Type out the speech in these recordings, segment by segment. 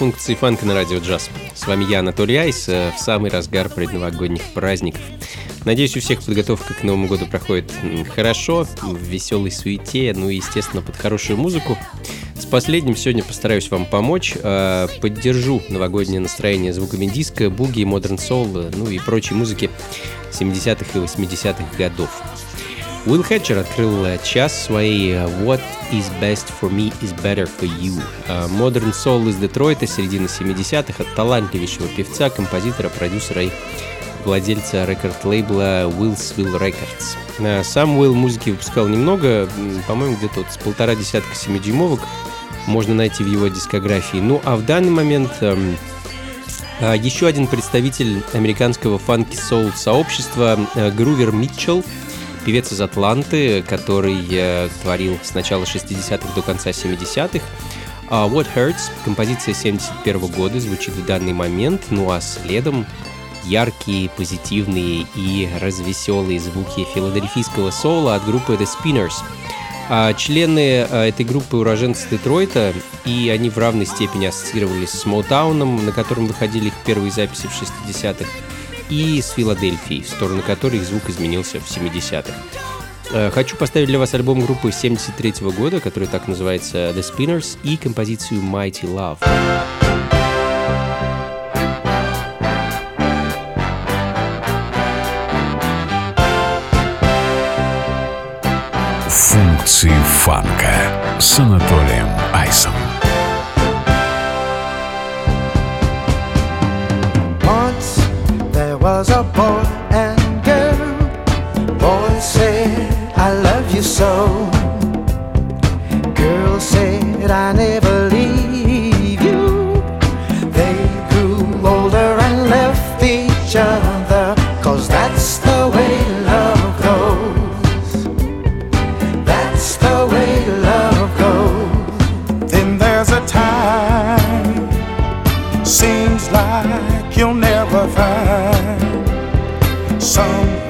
Функции фанка на радио джаз. С вами я, Анатолий Айс, э, в самый разгар предновогодних праздников. Надеюсь, у всех подготовка к Новому году проходит хорошо, в веселой суете, ну и, естественно, под хорошую музыку. С последним сегодня постараюсь вам помочь. Э, поддержу новогоднее настроение звуками диска, буги, модерн сол, ну и прочей музыки 70-х и 80-х годов. Уилл Хэтчер открыл э, час своей э, «What is best for me is better for you». Э, Modern Soul из Детройта середины 70-х от талантливейшего певца, композитора, продюсера и владельца рекорд-лейбла Willsville Records. Сам Уилл музыки выпускал немного, по-моему, где-то вот с полтора десятка 7-дюймовок можно найти в его дискографии. Ну, а в данный момент эм, еще один представитель американского фанки-соул сообщества Грувер Митчелл певец из Атланты, который э, творил с начала 60-х до конца 70-х. Uh, What Hurts, композиция 71 -го года, звучит в данный момент, ну а следом яркие, позитивные и развеселые звуки филадельфийского соло от группы The Spinners. А члены а, этой группы уроженцы Детройта, и они в равной степени ассоциировались с Моутауном, на котором выходили их первые записи в 60-х и с Филадельфией, в сторону которых звук изменился в 70-х. Э, хочу поставить для вас альбом группы 73 -го года, который так называется The Spinners, и композицию Mighty Love. Функции фанка с Анатолием Айсом. was a boy and girl. Boy said, I love you so. Girl said, Seems like you'll never find someone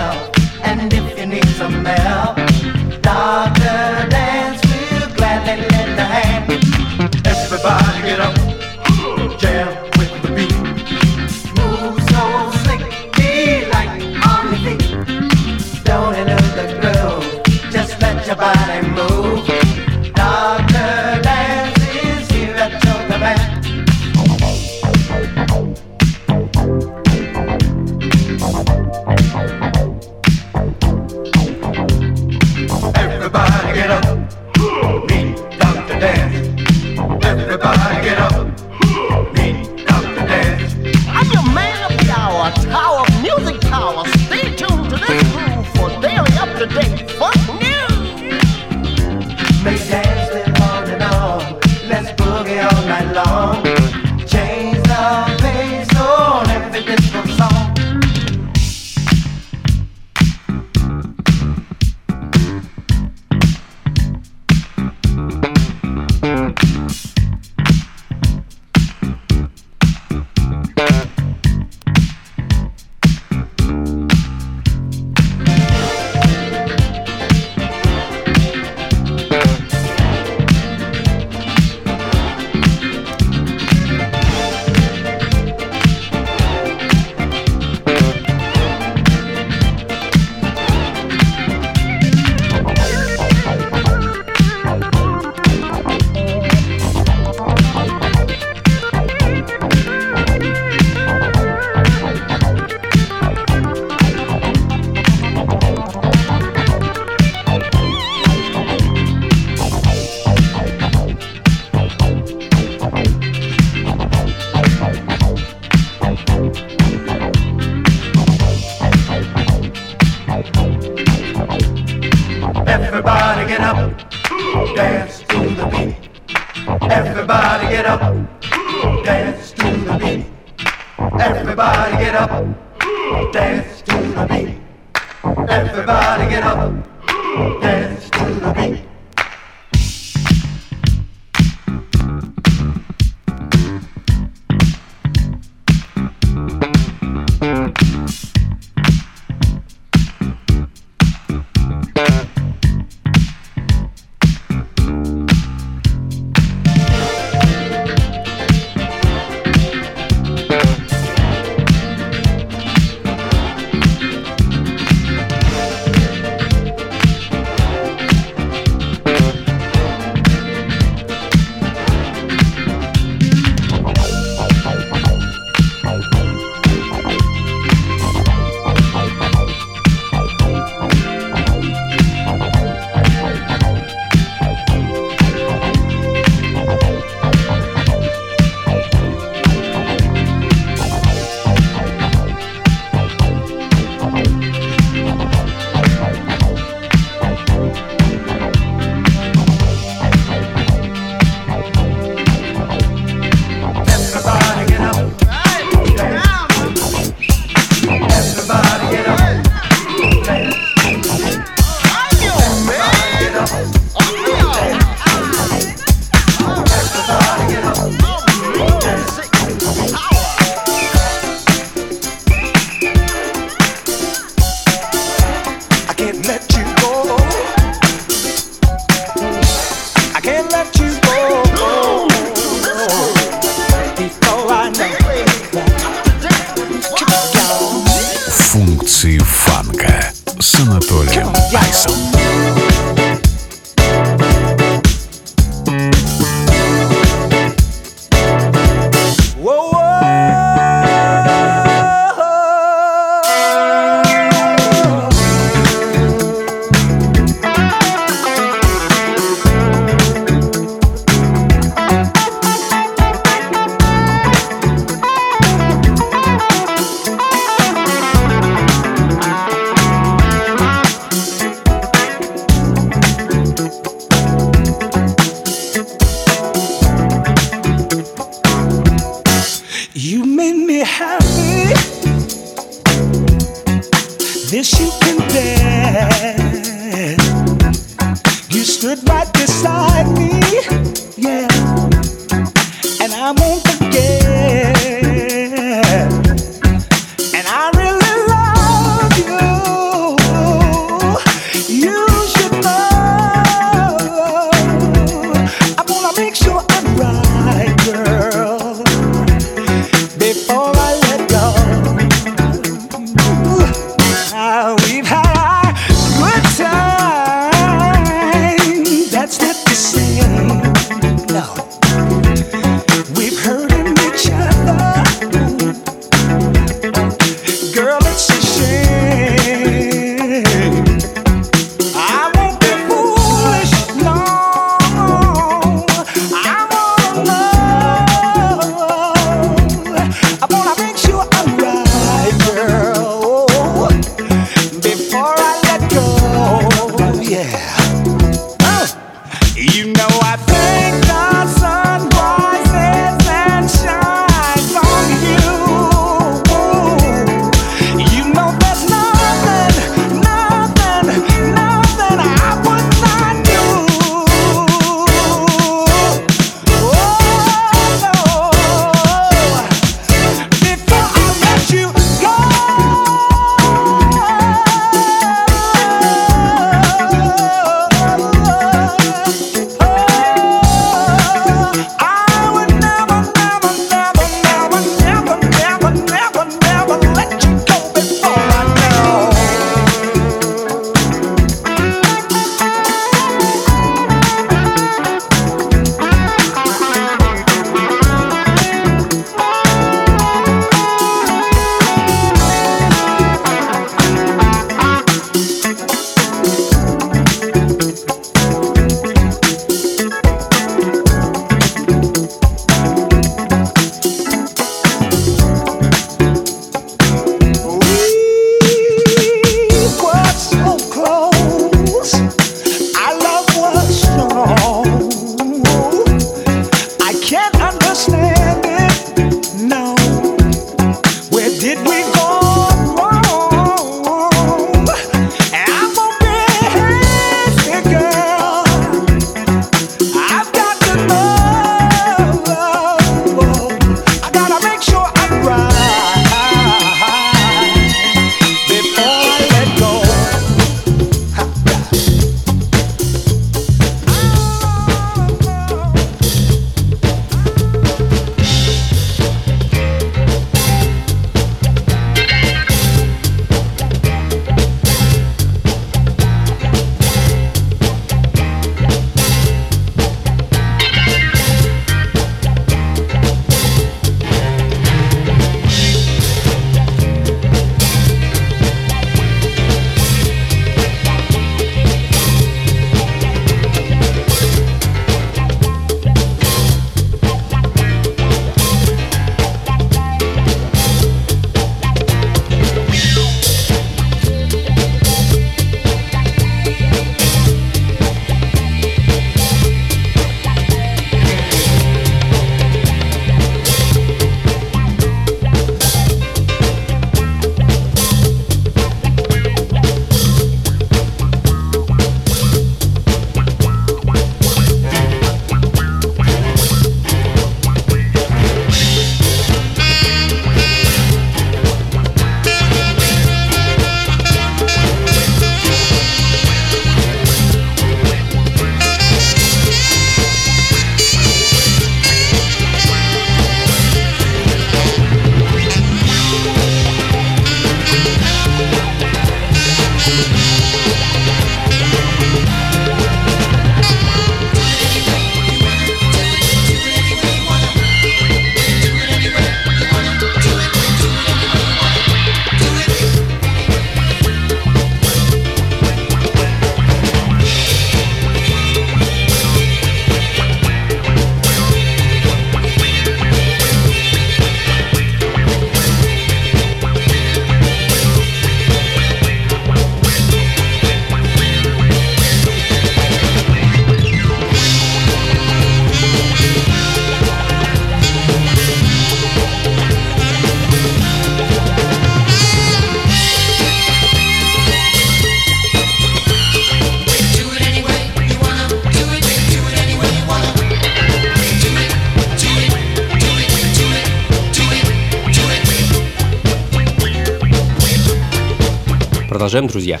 Продолжаем, друзья.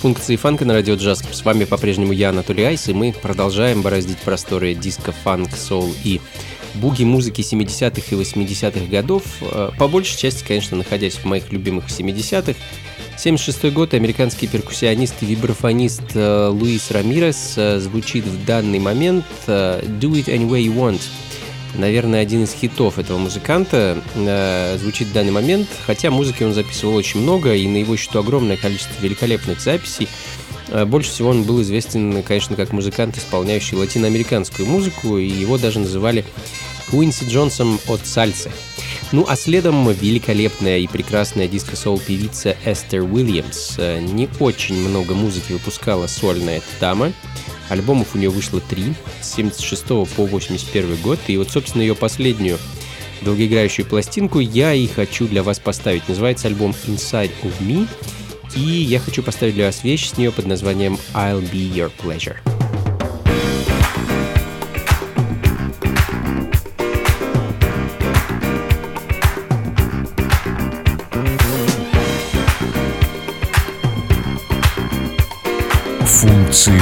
Функции фанка на радио джаз. С вами по-прежнему я, Анатолий Айс, и мы продолжаем бороздить просторы диска, фанк, соул и буги музыки 70-х и 80-х годов. Э, по большей части, конечно, находясь в моих любимых 70-х. 76 год американский перкуссионист и вибрафонист э, Луис Рамирес э, звучит в данный момент «Do It Any Way You Want», наверное, один из хитов этого музыканта э, звучит в данный момент, хотя музыки он записывал очень много, и на его счету огромное количество великолепных записей. Э, больше всего он был известен, конечно, как музыкант, исполняющий латиноамериканскую музыку, и его даже называли Куинси Джонсом от сальсы. Ну а следом великолепная и прекрасная диско-соул-певица Эстер Уильямс. Э, не очень много музыки выпускала сольная эта дама, Альбомов у нее вышло три, с 76 по 81 год. И вот, собственно, ее последнюю долгоиграющую пластинку я и хочу для вас поставить. Называется альбом Inside of Me. И я хочу поставить для вас вещь с нее под названием I'll Be Your Pleasure. Функции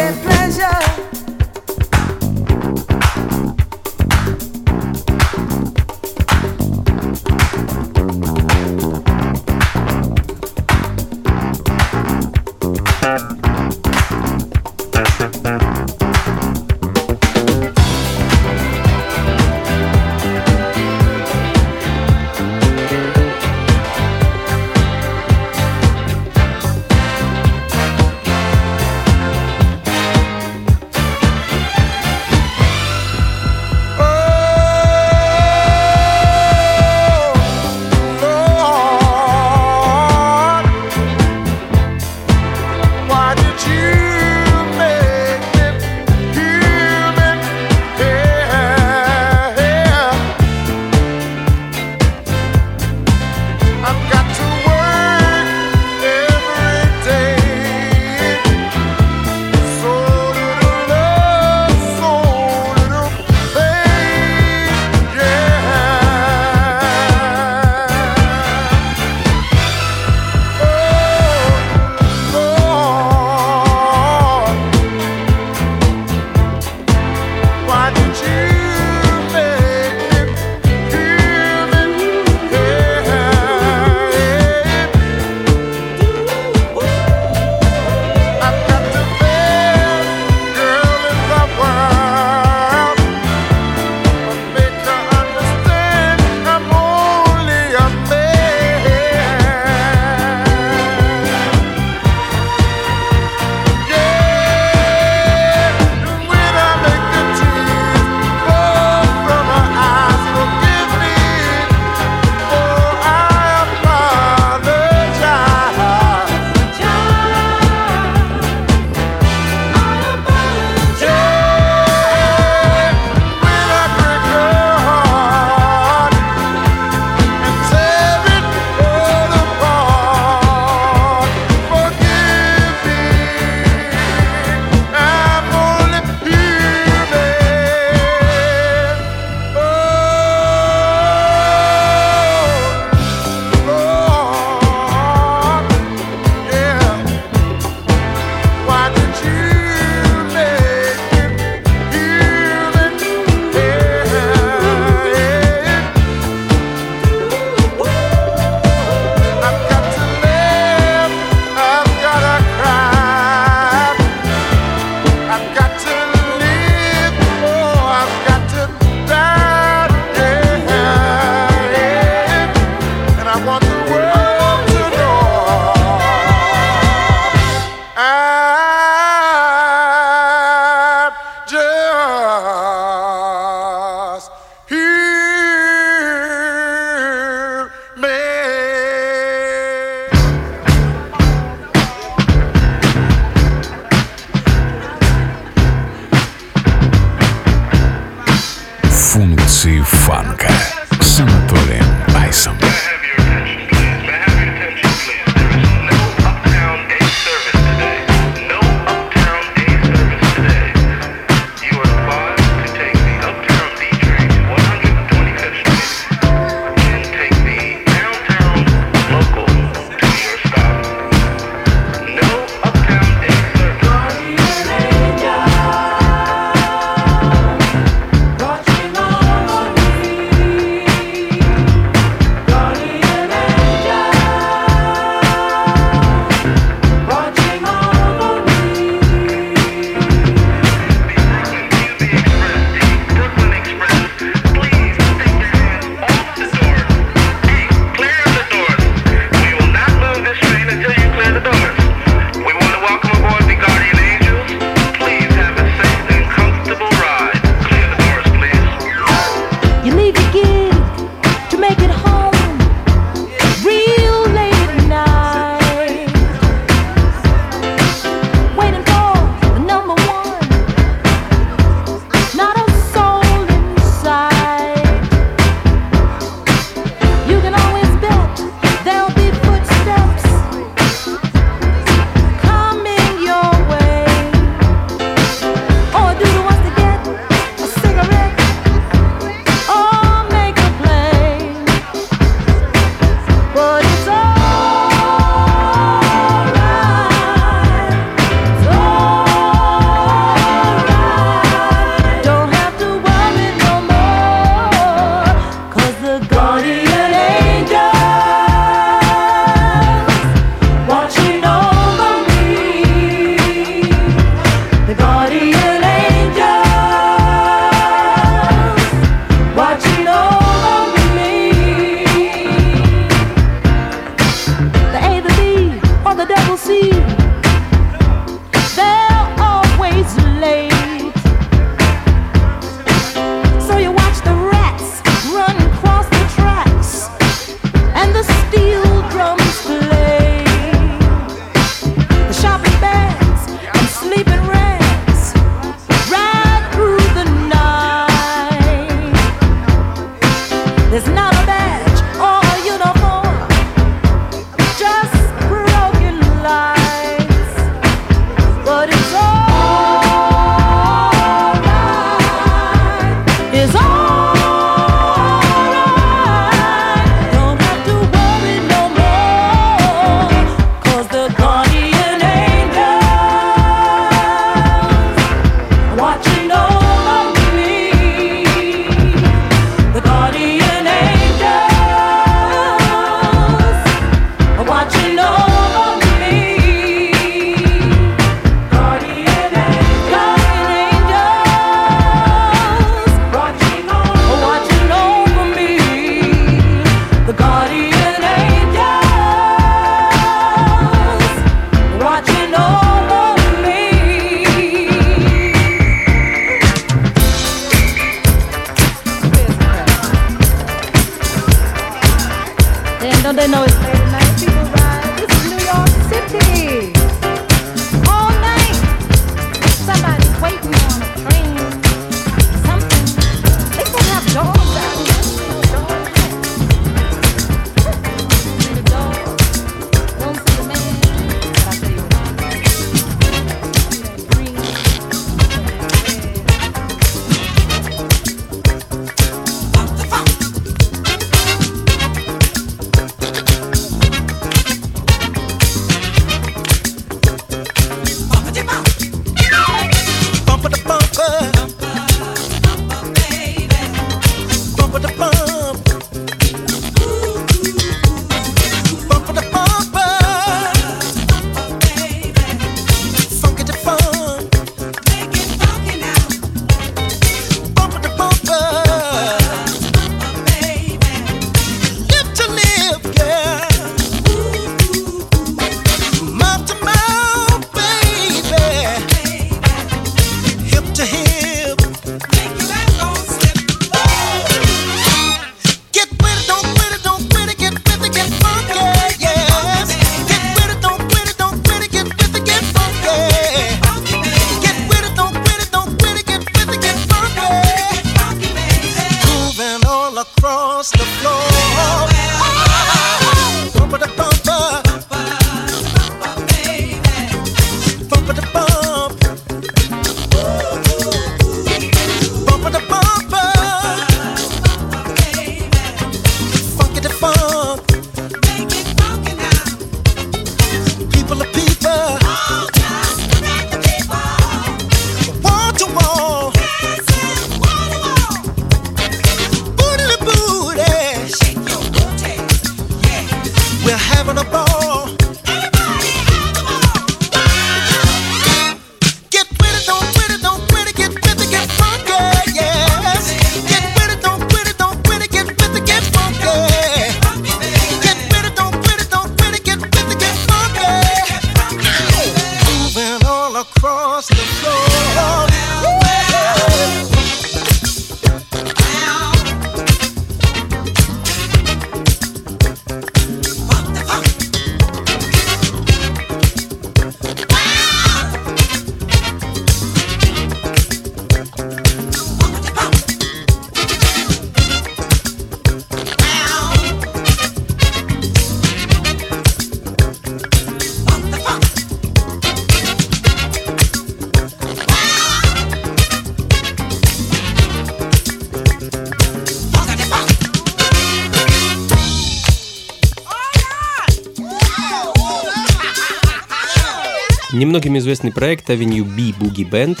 Немногим известный проект Avenue B Boogie Band.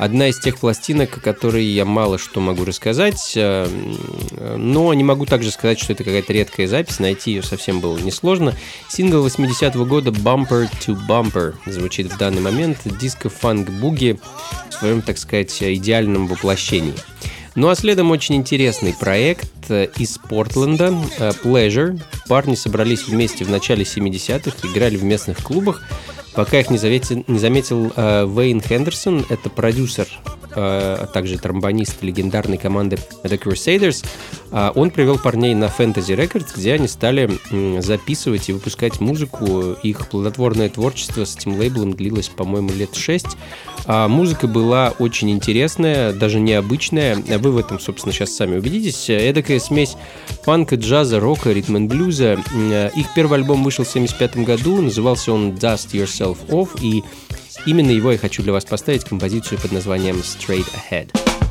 Одна из тех пластинок, о которой я мало что могу рассказать, э, но не могу также сказать, что это какая-то редкая запись, найти ее совсем было несложно. Сингл 80-го года Bumper to Bumper звучит в данный момент диско-фанк буги в своем, так сказать, идеальном воплощении. Ну а следом очень интересный проект э, из Портленда, э, Pleasure. Парни собрались вместе в начале 70-х, играли в местных клубах, пока их не заметил, не заметил э, Вейн Хендерсон, это продюсер, а также тромбонист легендарной команды The Crusaders. А он привел парней на Fantasy Records, где они стали записывать и выпускать музыку. Их плодотворное творчество с этим лейблом длилось, по-моему, лет 6. А музыка была очень интересная, даже необычная. Вы в этом, собственно, сейчас сами убедитесь. Эдакая смесь панка, джаза, рока, ритм and блюза. М, Их первый альбом вышел в 1975 году, назывался он Dust Yourself Off, и именно его я хочу для вас поставить, композицию под названием Straight Ahead.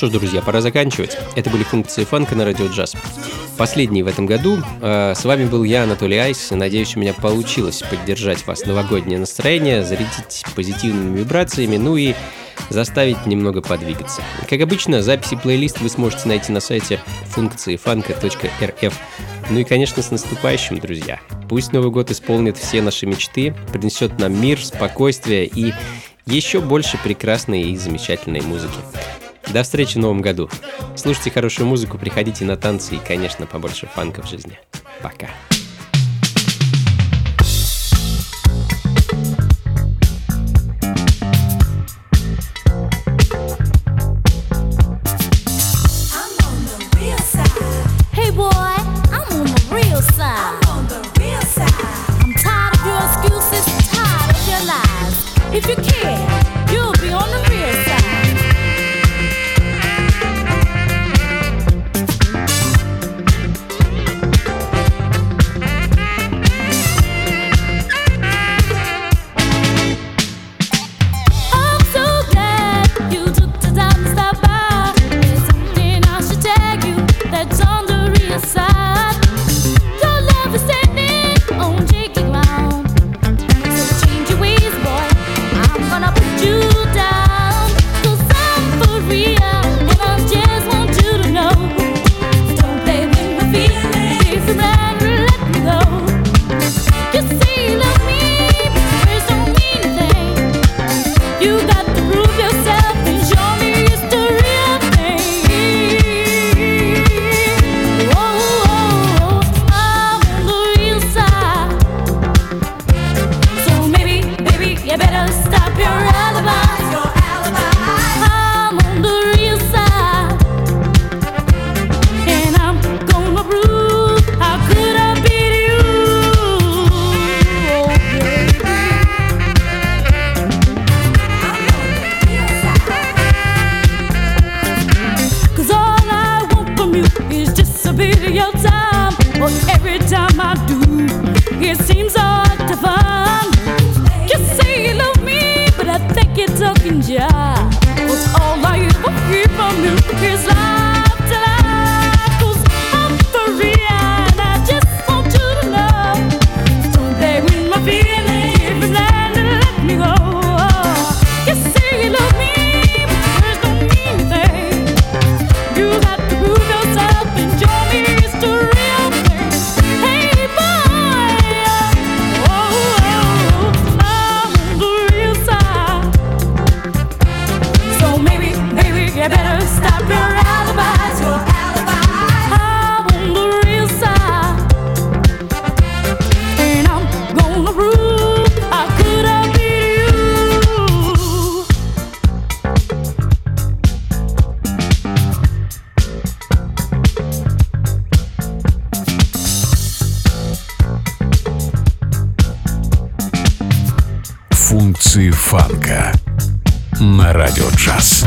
Что ж, друзья, пора заканчивать. Это были функции фанка на радио джаз. Последний в этом году. А, с вами был я, Анатолий Айс. Надеюсь, у меня получилось поддержать вас новогоднее настроение, зарядить позитивными вибрациями, ну и заставить немного подвигаться. Как обычно, записи плейлист вы сможете найти на сайте функции фанка.рф. Ну и, конечно, с наступающим, друзья. Пусть Новый год исполнит все наши мечты, принесет нам мир, спокойствие и еще больше прекрасной и замечательной музыки. До встречи в новом году. Слушайте хорошую музыку, приходите на танцы и, конечно, побольше фанка в жизни. Пока. Функции фанка на радио джаз.